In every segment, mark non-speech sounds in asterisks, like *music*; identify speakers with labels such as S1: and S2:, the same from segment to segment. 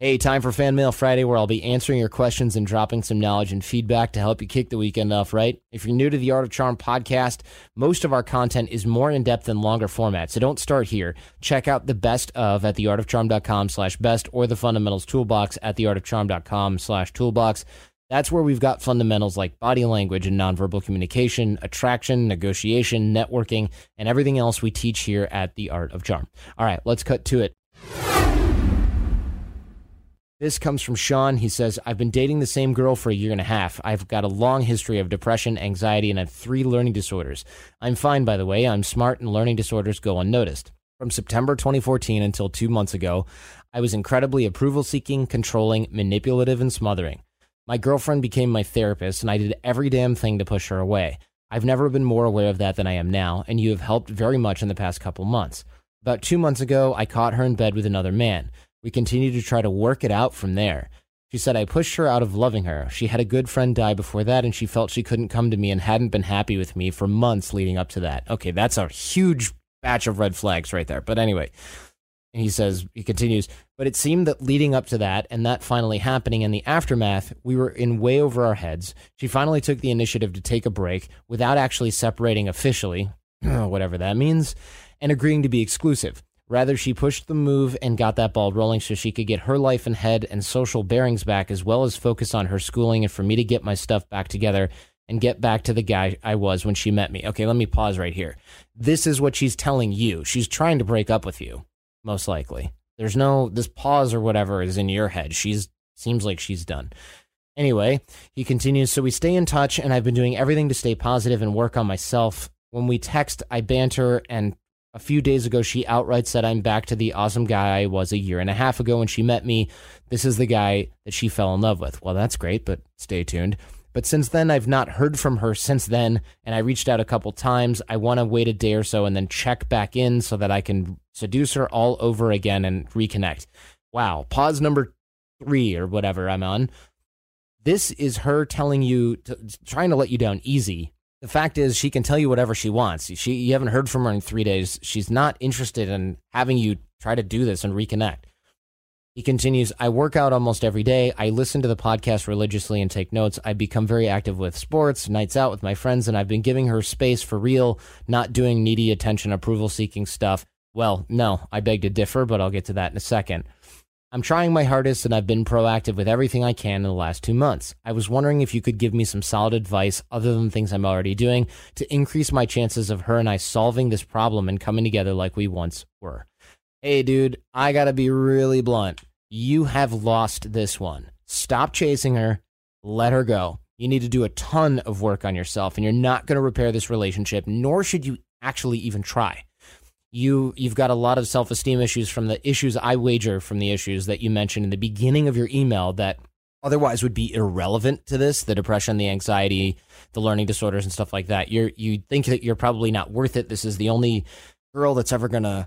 S1: Hey, time for Fan Mail Friday, where I'll be answering your questions and dropping some knowledge and feedback to help you kick the weekend off right. If you're new to the Art of Charm podcast, most of our content is more in depth and longer format, so don't start here. Check out the best of at theartofcharm.com slash best or the fundamentals toolbox at theartofcharm.com slash toolbox. That's where we've got fundamentals like body language and nonverbal communication, attraction, negotiation, networking, and everything else we teach here at the Art of Charm. All right, let's cut to it. This comes from Sean. He says, I've been dating the same girl for a year and a half. I've got a long history of depression, anxiety, and I have three learning disorders. I'm fine, by the way. I'm smart, and learning disorders go unnoticed. From September 2014 until two months ago, I was incredibly approval seeking, controlling, manipulative, and smothering. My girlfriend became my therapist, and I did every damn thing to push her away. I've never been more aware of that than I am now, and you have helped very much in the past couple months. About two months ago, I caught her in bed with another man. We continued to try to work it out from there. She said I pushed her out of loving her. She had a good friend die before that, and she felt she couldn't come to me and hadn't been happy with me for months leading up to that. Okay, that's a huge batch of red flags right there. But anyway, he says, he continues, but it seemed that leading up to that and that finally happening in the aftermath, we were in way over our heads. She finally took the initiative to take a break without actually separating officially, *clears throat* whatever that means, and agreeing to be exclusive. Rather, she pushed the move and got that ball rolling so she could get her life and head and social bearings back, as well as focus on her schooling and for me to get my stuff back together and get back to the guy I was when she met me. Okay, let me pause right here. This is what she's telling you. She's trying to break up with you, most likely. There's no, this pause or whatever is in your head. She's, seems like she's done. Anyway, he continues, so we stay in touch and I've been doing everything to stay positive and work on myself. When we text, I banter and a few days ago, she outright said, I'm back to the awesome guy I was a year and a half ago when she met me. This is the guy that she fell in love with. Well, that's great, but stay tuned. But since then, I've not heard from her since then, and I reached out a couple times. I want to wait a day or so and then check back in so that I can seduce her all over again and reconnect. Wow. Pause number three or whatever I'm on. This is her telling you, to, trying to let you down easy the fact is, she can tell you whatever she wants. She, you haven't heard from her in three days. She's not interested in having you try to do this and reconnect. He continues, I work out almost every day. I listen to the podcast religiously and take notes. I become very active with sports, nights out with my friends, and I've been giving her space for real, not doing needy attention, approval seeking stuff. Well, no, I beg to differ, but I'll get to that in a second. I'm trying my hardest and I've been proactive with everything I can in the last two months. I was wondering if you could give me some solid advice other than things I'm already doing to increase my chances of her and I solving this problem and coming together like we once were. Hey, dude, I gotta be really blunt. You have lost this one. Stop chasing her. Let her go. You need to do a ton of work on yourself and you're not gonna repair this relationship, nor should you actually even try you you've got a lot of self-esteem issues from the issues I wager from the issues that you mentioned in the beginning of your email that otherwise would be irrelevant to this the depression the anxiety the learning disorders and stuff like that. You're you think that you're probably not worth it. This is the only girl that's ever going to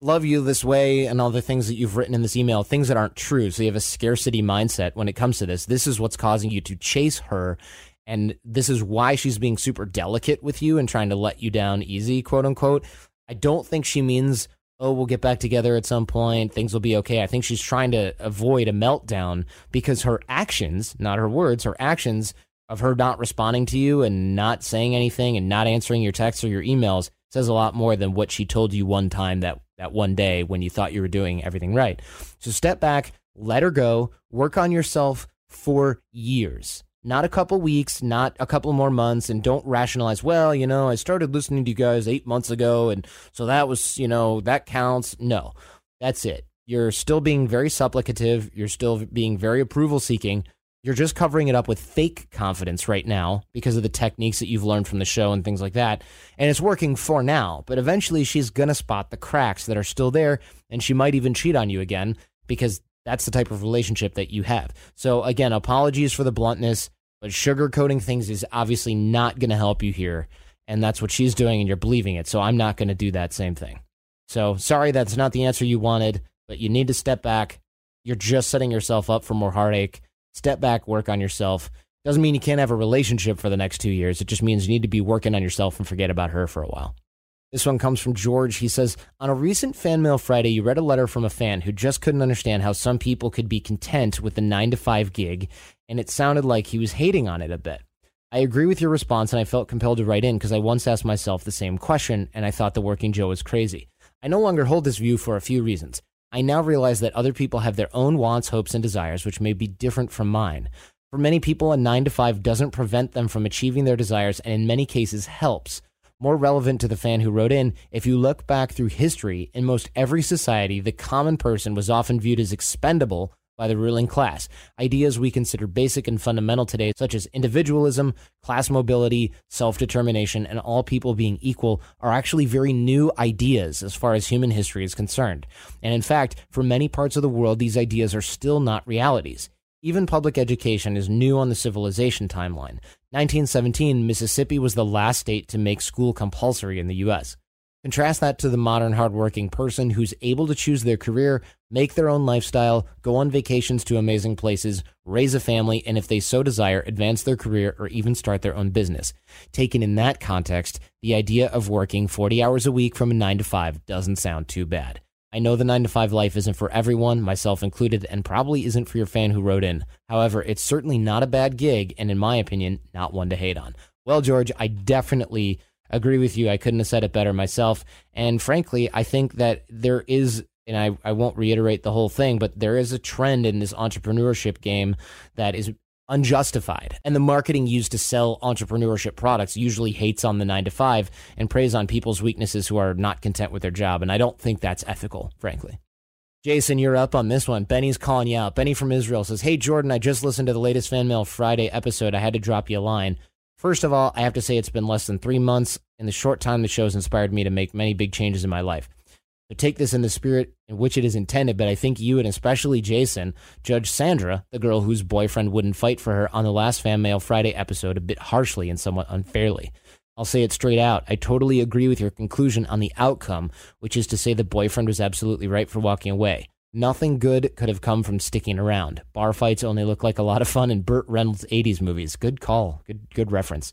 S1: love you this way and all the things that you've written in this email things that aren't true. So you have a scarcity mindset when it comes to this. This is what's causing you to chase her and this is why she's being super delicate with you and trying to let you down easy quote unquote I don't think she means, oh, we'll get back together at some point. Things will be okay. I think she's trying to avoid a meltdown because her actions, not her words, her actions of her not responding to you and not saying anything and not answering your texts or your emails says a lot more than what she told you one time that, that one day when you thought you were doing everything right. So step back, let her go, work on yourself for years not a couple weeks, not a couple more months, and don't rationalize, well, you know, I started listening to you guys eight months ago, and so that was, you know, that counts. No, that's it. You're still being very supplicative. You're still being very approval seeking. You're just covering it up with fake confidence right now because of the techniques that you've learned from the show and things like that. And it's working for now, but eventually she's going to spot the cracks that are still there, and she might even cheat on you again because That's the type of relationship that you have. So, again, apologies for the bluntness, but sugarcoating things is obviously not going to help you here. And that's what she's doing, and you're believing it. So, I'm not going to do that same thing. So, sorry, that's not the answer you wanted, but you need to step back. You're just setting yourself up for more heartache. Step back, work on yourself. Doesn't mean you can't have a relationship for the next two years. It just means you need to be working on yourself and forget about her for a while. This one comes from George. He says, On a recent Fan Mail Friday, you read a letter from a fan who just couldn't understand how some people could be content with the 9 to 5 gig, and it sounded like he was hating on it a bit. I agree with your response, and I felt compelled to write in because I once asked myself the same question, and I thought the working Joe was crazy. I no longer hold this view for a few reasons. I now realize that other people have their own wants, hopes, and desires, which may be different from mine. For many people, a 9 to 5 doesn't prevent them from achieving their desires, and in many cases helps. More relevant to the fan who wrote in, if you look back through history, in most every society, the common person was often viewed as expendable by the ruling class. Ideas we consider basic and fundamental today, such as individualism, class mobility, self determination, and all people being equal, are actually very new ideas as far as human history is concerned. And in fact, for many parts of the world, these ideas are still not realities. Even public education is new on the civilization timeline. 1917, Mississippi was the last state to make school compulsory in the U.S. Contrast that to the modern hardworking person who's able to choose their career, make their own lifestyle, go on vacations to amazing places, raise a family, and if they so desire, advance their career or even start their own business. Taken in that context, the idea of working 40 hours a week from a 9 to 5 doesn't sound too bad. I know the 9 to 5 life isn't for everyone, myself included, and probably isn't for your fan who wrote in. However, it's certainly not a bad gig, and in my opinion, not one to hate on. Well, George, I definitely agree with you. I couldn't have said it better myself. And frankly, I think that there is and I, I won't reiterate the whole thing, but there is a trend in this entrepreneurship game that is unjustified. And the marketing used to sell entrepreneurship products usually hates on the nine to five and preys on people's weaknesses who are not content with their job. And I don't think that's ethical, frankly. Jason, you're up on this one. Benny's calling you out. Benny from Israel says, Hey, Jordan, I just listened to the latest Fan Mail Friday episode. I had to drop you a line. First of all, I have to say it's been less than three months. In the short time the show's inspired me to make many big changes in my life. Take this in the spirit in which it is intended, but I think you and especially Jason judged Sandra, the girl whose boyfriend wouldn't fight for her on the last Fan Mail Friday episode, a bit harshly and somewhat unfairly. I'll say it straight out. I totally agree with your conclusion on the outcome, which is to say the boyfriend was absolutely right for walking away. Nothing good could have come from sticking around. Bar fights only look like a lot of fun in Burt Reynolds' 80s movies. Good call. Good good reference.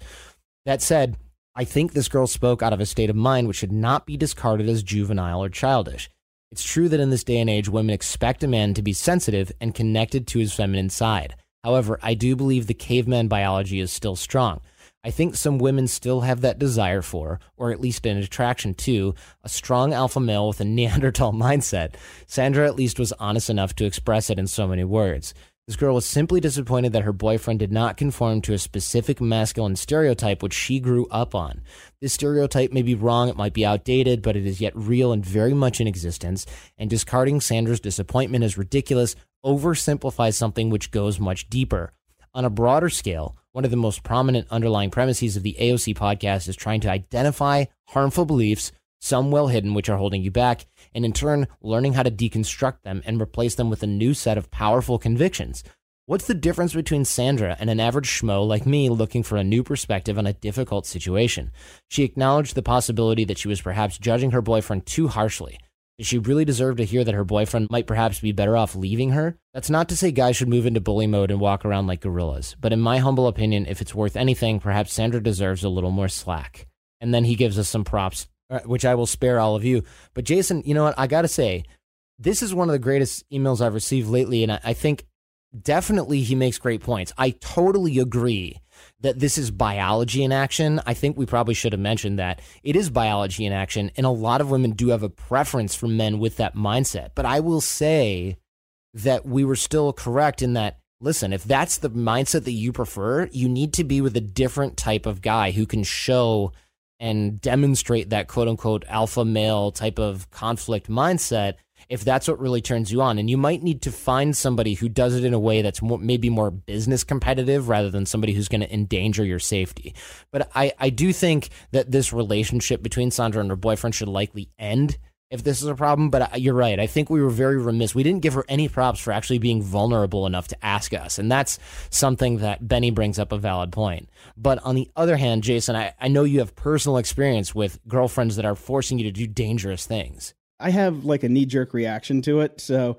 S1: That said, I think this girl spoke out of a state of mind which should not be discarded as juvenile or childish. It's true that in this day and age, women expect a man to be sensitive and connected to his feminine side. However, I do believe the caveman biology is still strong. I think some women still have that desire for, or at least an attraction to, a strong alpha male with a *laughs* Neanderthal mindset. Sandra at least was honest enough to express it in so many words. This girl was simply disappointed that her boyfriend did not conform to a specific masculine stereotype which she grew up on. This stereotype may be wrong, it might be outdated, but it is yet real and very much in existence, and discarding Sandra's disappointment as ridiculous oversimplifies something which goes much deeper. On a broader scale, one of the most prominent underlying premises of the AOC podcast is trying to identify harmful beliefs, some well hidden, which are holding you back, and in turn, learning how to deconstruct them and replace them with a new set of powerful convictions. What's the difference between Sandra and an average schmo like me looking for a new perspective on a difficult situation? She acknowledged the possibility that she was perhaps judging her boyfriend too harshly. Did she really deserve to hear that her boyfriend might perhaps be better off leaving her? That's not to say guys should move into bully mode and walk around like gorillas, but in my humble opinion, if it's worth anything, perhaps Sandra deserves a little more slack. And then he gives us some props Uh, which I will spare all of you. But Jason, you know what? I got to say, this is one of the greatest emails I've received lately. And I, I think definitely he makes great points. I totally agree that this is biology in action. I think we probably should have mentioned that it is biology in action. And a lot of women do have a preference for men with that mindset. But I will say that we were still correct in that listen, if that's the mindset that you prefer, you need to be with a different type of guy who can show and demonstrate that quote unquote alpha male type of conflict mindset if that's what really turns you on. And you might need to find somebody who does it in a way that's more, maybe more business competitive rather than somebody who's going to endanger your safety. But I, I do think that this relationship between Sandra and her boyfriend should likely end. If this is a problem, but you're right. I think we were very remiss. We didn't give her any props for actually being vulnerable enough to ask us. And that's something that Benny brings up a valid point. But on the other hand, Jason, I, I know you have personal experience with girlfriends that are forcing you to do dangerous things.
S2: I have like a knee jerk reaction to it. So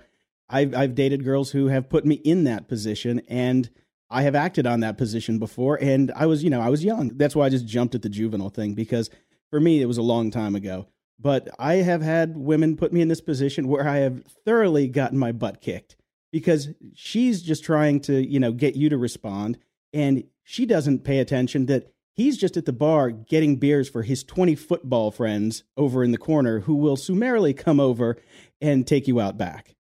S2: I've, I've dated girls who have put me in that position and I have acted on that position before. And I was, you know, I was young. That's why I just jumped at the juvenile thing because for me, it was a long time ago but I have had women put me in this position where I have thoroughly gotten my butt kicked because she's just trying to, you know, get you to respond and she doesn't pay attention that he's just at the bar getting beers for his 20 football friends over in the corner who will summarily come over and take you out back.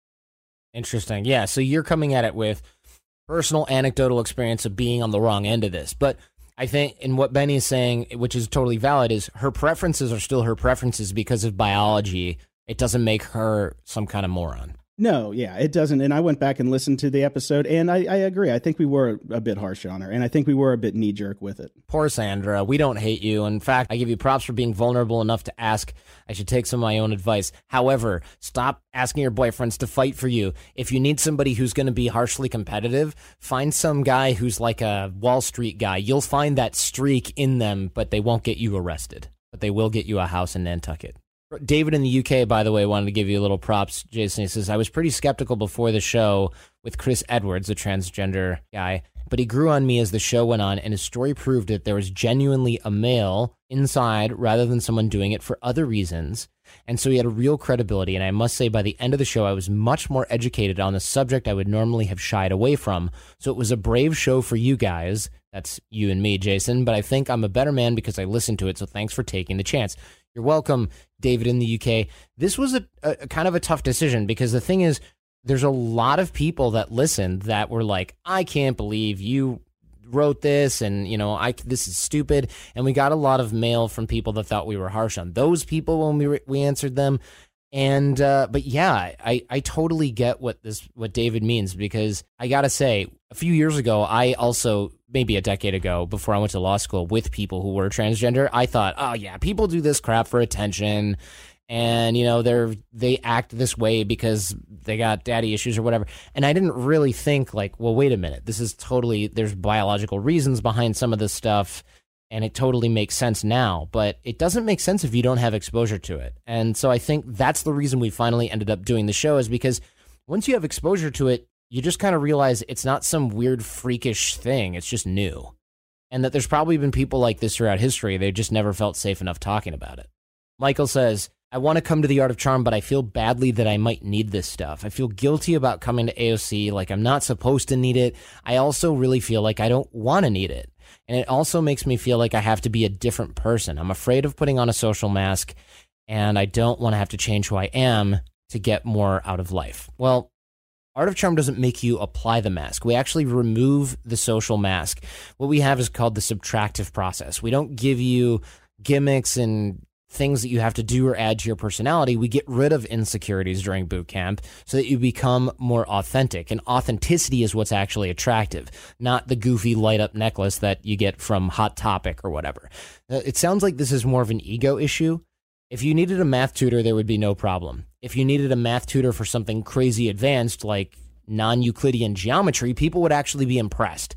S1: Interesting. Yeah, so you're coming at it with personal anecdotal experience of being on the wrong end of this. But I think, and what Benny is saying, which is totally valid, is her preferences are still her preferences because of biology. It doesn't make her some kind of moron.
S2: No, yeah, it doesn't. And I went back and listened to the episode, and I, I agree. I think we were a bit harsh on her, and I think we were a bit knee jerk with it.
S1: Poor Sandra. We don't hate you. In fact, I give you props for being vulnerable enough to ask. I should take some of my own advice. However, stop asking your boyfriends to fight for you. If you need somebody who's going to be harshly competitive, find some guy who's like a Wall Street guy. You'll find that streak in them, but they won't get you arrested. But they will get you a house in Nantucket. David in the UK, by the way, wanted to give you a little props. Jason he says, I was pretty skeptical before the show with Chris Edwards, a transgender guy, but he grew on me as the show went on, and his story proved that there was genuinely a male inside rather than someone doing it for other reasons. And so he had a real credibility. And I must say, by the end of the show, I was much more educated on the subject I would normally have shied away from. So it was a brave show for you guys. That's you and me, Jason. But I think I'm a better man because I listened to it. So thanks for taking the chance. You're welcome, David, in the UK. This was a, a, kind of a tough decision because the thing is, there's a lot of people that listened that were like, I can't believe you wrote this and you know i this is stupid and we got a lot of mail from people that thought we were harsh on those people when we we answered them and uh, but yeah i i totally get what this what david means because i gotta say a few years ago i also maybe a decade ago before I went to law school with people who were transgender, I thought, oh yeah, people do this crap for attention. And you know they're they act this way because they got daddy issues or whatever. And i didn't really think like well wait a minute. This is totally there's biological reasons behind some of this stuff and it totally makes sense now but it doesn't make sense if you don't have exposure to it and so i think that's the reason we finally ended up doing the show is because once you have exposure to it you just kind of realize it's not some weird freakish thing. It's just new. And that there's probably been people like this throughout history. They just never felt safe enough talking about it. Michael says, I want to come to the Art of Charm, but I feel badly that I might need this stuff. I feel guilty about coming to AOC, like I'm not supposed to need it. I also really feel like I don't want to need it. And it also makes me feel like I have to be a different person. I'm afraid of putting on a social mask, and I don't want to have to change who I am to get more out of life. Well, Art of Charm doesn't make you apply the mask. We actually remove the social mask. What we have is called the subtractive process. We don't give you gimmicks and things that you have to do or add to your personality. We get rid of insecurities during boot camp so that you become more authentic. And authenticity is what's actually attractive, not the goofy light up necklace that you get from Hot Topic or whatever. Uh, it sounds like this is more of an ego issue. If you needed a math tutor, there would be no problem if you needed a math tutor for something crazy advanced like non Euclidean geometry, people would actually be impressed.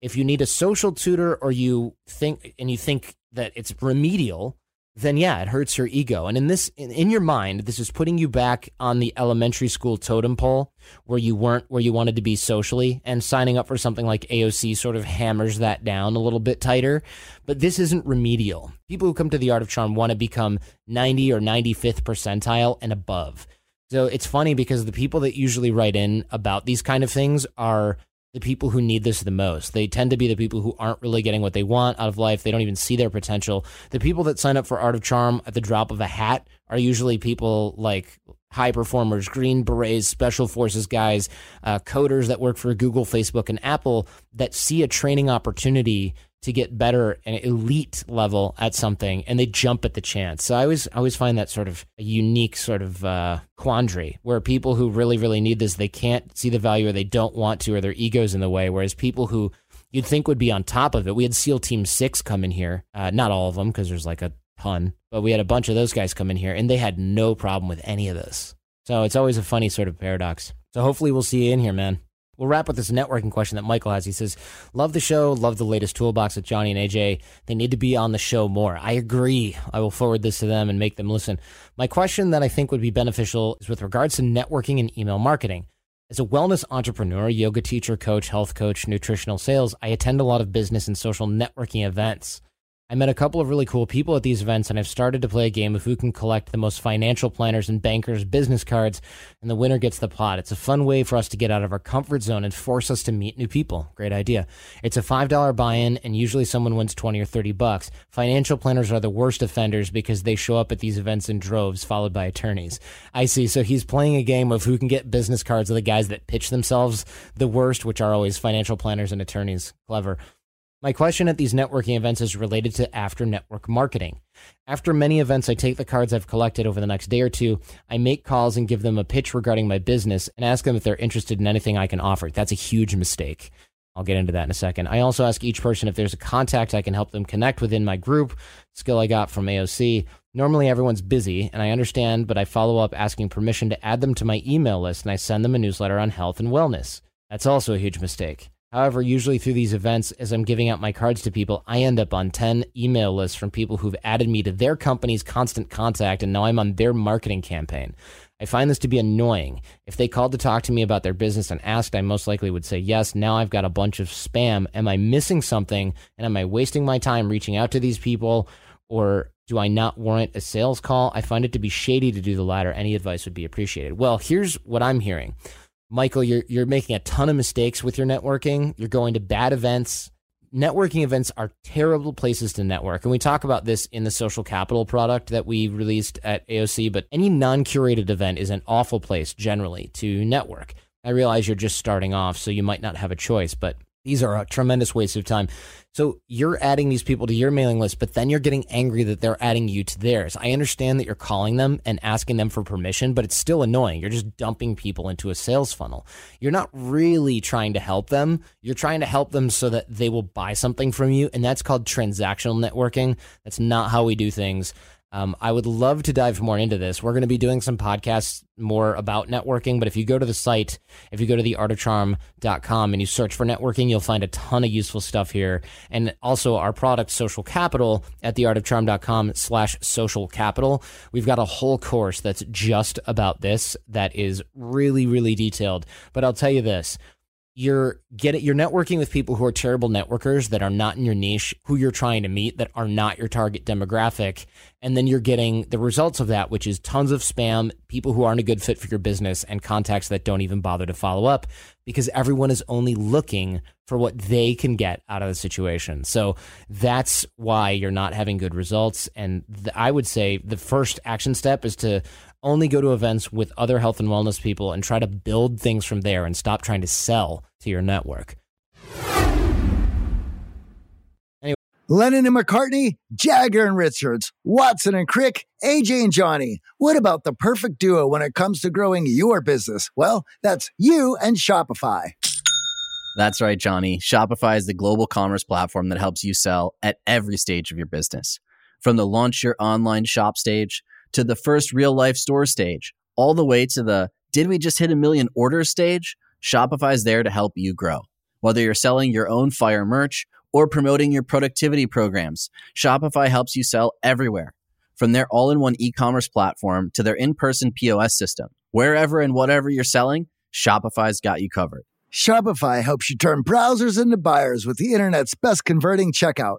S1: If you need a social tutor or you think and you think that it's remedial, then yeah, it hurts your ego. And in this, in, in, your mind, this is putting you back on the elementary school totem pole where you weren't where you wanted to be socially. And signing up for something like AOC sort of hammers that down a little bit tighter. But this isn't remedial. People who come to the Art of Charm want to become 90 or 95th percentile and above. So it's funny because the people that usually write in about these kind of things are the people who need this the most. They tend to be the people who aren't really getting what they want out of life. They don't even see their potential. The people that sign up for Art of Charm at the drop of a hat are usually people like high performers, Green Berets, Special Forces guys, uh, coders that work for Google, Facebook, and Apple that see a training opportunity to get better and elite level at something and they jump at the chance. So I always I always find that sort of a unique sort of uh, quandary where people who really really need this they can't see the value or they don't want to or their egos in the way whereas people who you'd think would be on top of it. We had SEAL Team 6 come in here. Uh, not all of them because there's like a ton, but we had a bunch of those guys come in here and they had no problem with any of this. So it's always a funny sort of paradox. So hopefully we'll see you in here, man. We'll wrap with this networking question that Michael has. He says, Love the show, love the latest toolbox with Johnny and AJ. They need to be on the show more. I agree. I will forward this to them and make them listen. My question that I think would be beneficial is with regards to networking and email marketing. As a wellness entrepreneur, yoga teacher, coach, health coach, nutritional sales, I attend a lot of business and social networking events. I met a couple of really cool people at these events, and I've started to play a game of who can collect the most financial planners and bankers' business cards, and the winner gets the pot. It's a fun way for us to get out of our comfort zone and force us to meet new people. Great idea. It's a $5 buy in, and usually someone wins 20 or 30 bucks. Financial planners are the worst offenders because they show up at these events in droves, followed by attorneys. I see. So he's playing a game of who can get business cards of the guys that pitch themselves the worst, which are always financial planners and attorneys. Clever. My question at these networking events is related to after network marketing. After many events, I take the cards I've collected over the next day or two, I make calls and give them a pitch regarding my business and ask them if they're interested in anything I can offer. That's a huge mistake. I'll get into that in a second. I also ask each person if there's a contact I can help them connect within my group, skill I got from AOC. Normally everyone's busy, and I understand, but I follow up asking permission to add them to my email list and I send them a newsletter on health and wellness. That's also a huge mistake. However, usually through these events, as I'm giving out my cards to people, I end up on 10 email lists from people who've added me to their company's constant contact, and now I'm on their marketing campaign. I find this to be annoying. If they called to talk to me about their business and asked, I most likely would say yes. Now I've got a bunch of spam. Am I missing something? And am I wasting my time reaching out to these people? Or do I not warrant a sales call? I find it to be shady to do the latter. Any advice would be appreciated. Well, here's what I'm hearing. Michael, you're you're making a ton of mistakes with your networking. You're going to bad events. Networking events are terrible places to network. And we talk about this in the social capital product that we released at AOC, but any non-curated event is an awful place generally to network. I realize you're just starting off, so you might not have a choice, but these are a tremendous waste of time. So you're adding these people to your mailing list, but then you're getting angry that they're adding you to theirs. I understand that you're calling them and asking them for permission, but it's still annoying. You're just dumping people into a sales funnel. You're not really trying to help them. You're trying to help them so that they will buy something from you. And that's called transactional networking. That's not how we do things. Um, I would love to dive more into this. We're going to be doing some podcasts more about networking, but if you go to the site, if you go to theartofcharm.com and you search for networking, you'll find a ton of useful stuff here. And also our product, Social Capital, at theartofcharm.com slash social capital. We've got a whole course that's just about this that is really, really detailed. But I'll tell you this you're getting you're networking with people who are terrible networkers that are not in your niche who you're trying to meet that are not your target demographic. And then you're getting the results of that which is tons of spam people who aren't a good fit for your business and contacts that don't even bother to follow up because everyone is only looking for what they can get out of the situation. So that's why you're not having good results. And i would say the first action step is to only go to events with other health and wellness people and try to build things from there and stop trying to sell to your network.
S3: Anyway. Lennon and McCartney, Jagger and Richards, Watson and Crick, AJ and Johnny. What about the perfect duo when it comes to growing your business? Well, that's you and Shopify.
S4: That's right, Johnny. Shopify is the global commerce platform that helps you sell at every stage of your business. From the launch your online shop stage to the first real life store stage, all the way to the did we just hit a million orders stage? Shopify's there to help you grow. Whether you're selling your own fire merch or promoting your productivity programs, Shopify helps you sell everywhere. From their all in one e commerce platform to their in person POS system, wherever and whatever you're selling, Shopify's got you covered.
S3: Shopify helps you turn browsers into buyers with the internet's best converting checkout,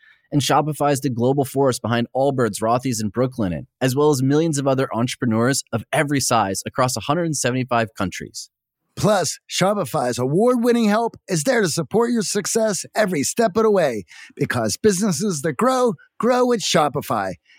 S4: and Shopify is the global force behind Allbirds, Rothy's, and Brooklinen, as well as millions of other entrepreneurs of every size across 175 countries.
S3: Plus, Shopify's award winning help is there to support your success every step of the way because businesses that grow, grow with Shopify.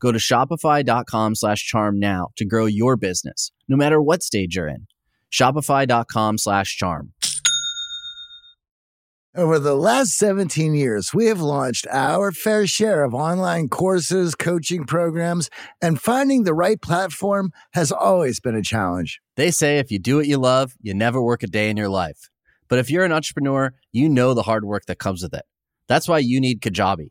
S4: Go to shopify.com slash charm now to grow your business, no matter what stage you're in. Shopify.com slash charm.
S3: Over the last 17 years, we have launched our fair share of online courses, coaching programs, and finding the right platform has always been a challenge.
S4: They say if you do what you love, you never work a day in your life. But if you're an entrepreneur, you know the hard work that comes with it. That's why you need Kajabi.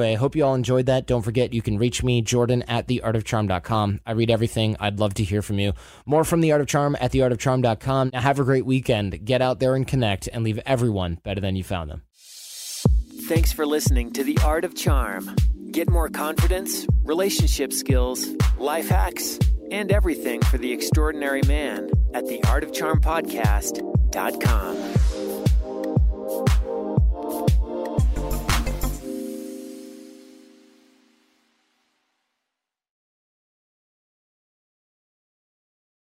S1: I hope you all enjoyed that. Don't forget, you can reach me, Jordan, at theartofcharm.com. I read everything. I'd love to hear from you. More from The Art of Charm at theartofcharm.com. Now, have a great weekend. Get out there and connect and leave everyone better than you found them.
S5: Thanks for listening to The Art of Charm. Get more confidence, relationship skills, life hacks, and everything for the extraordinary man at theartofcharmpodcast.com.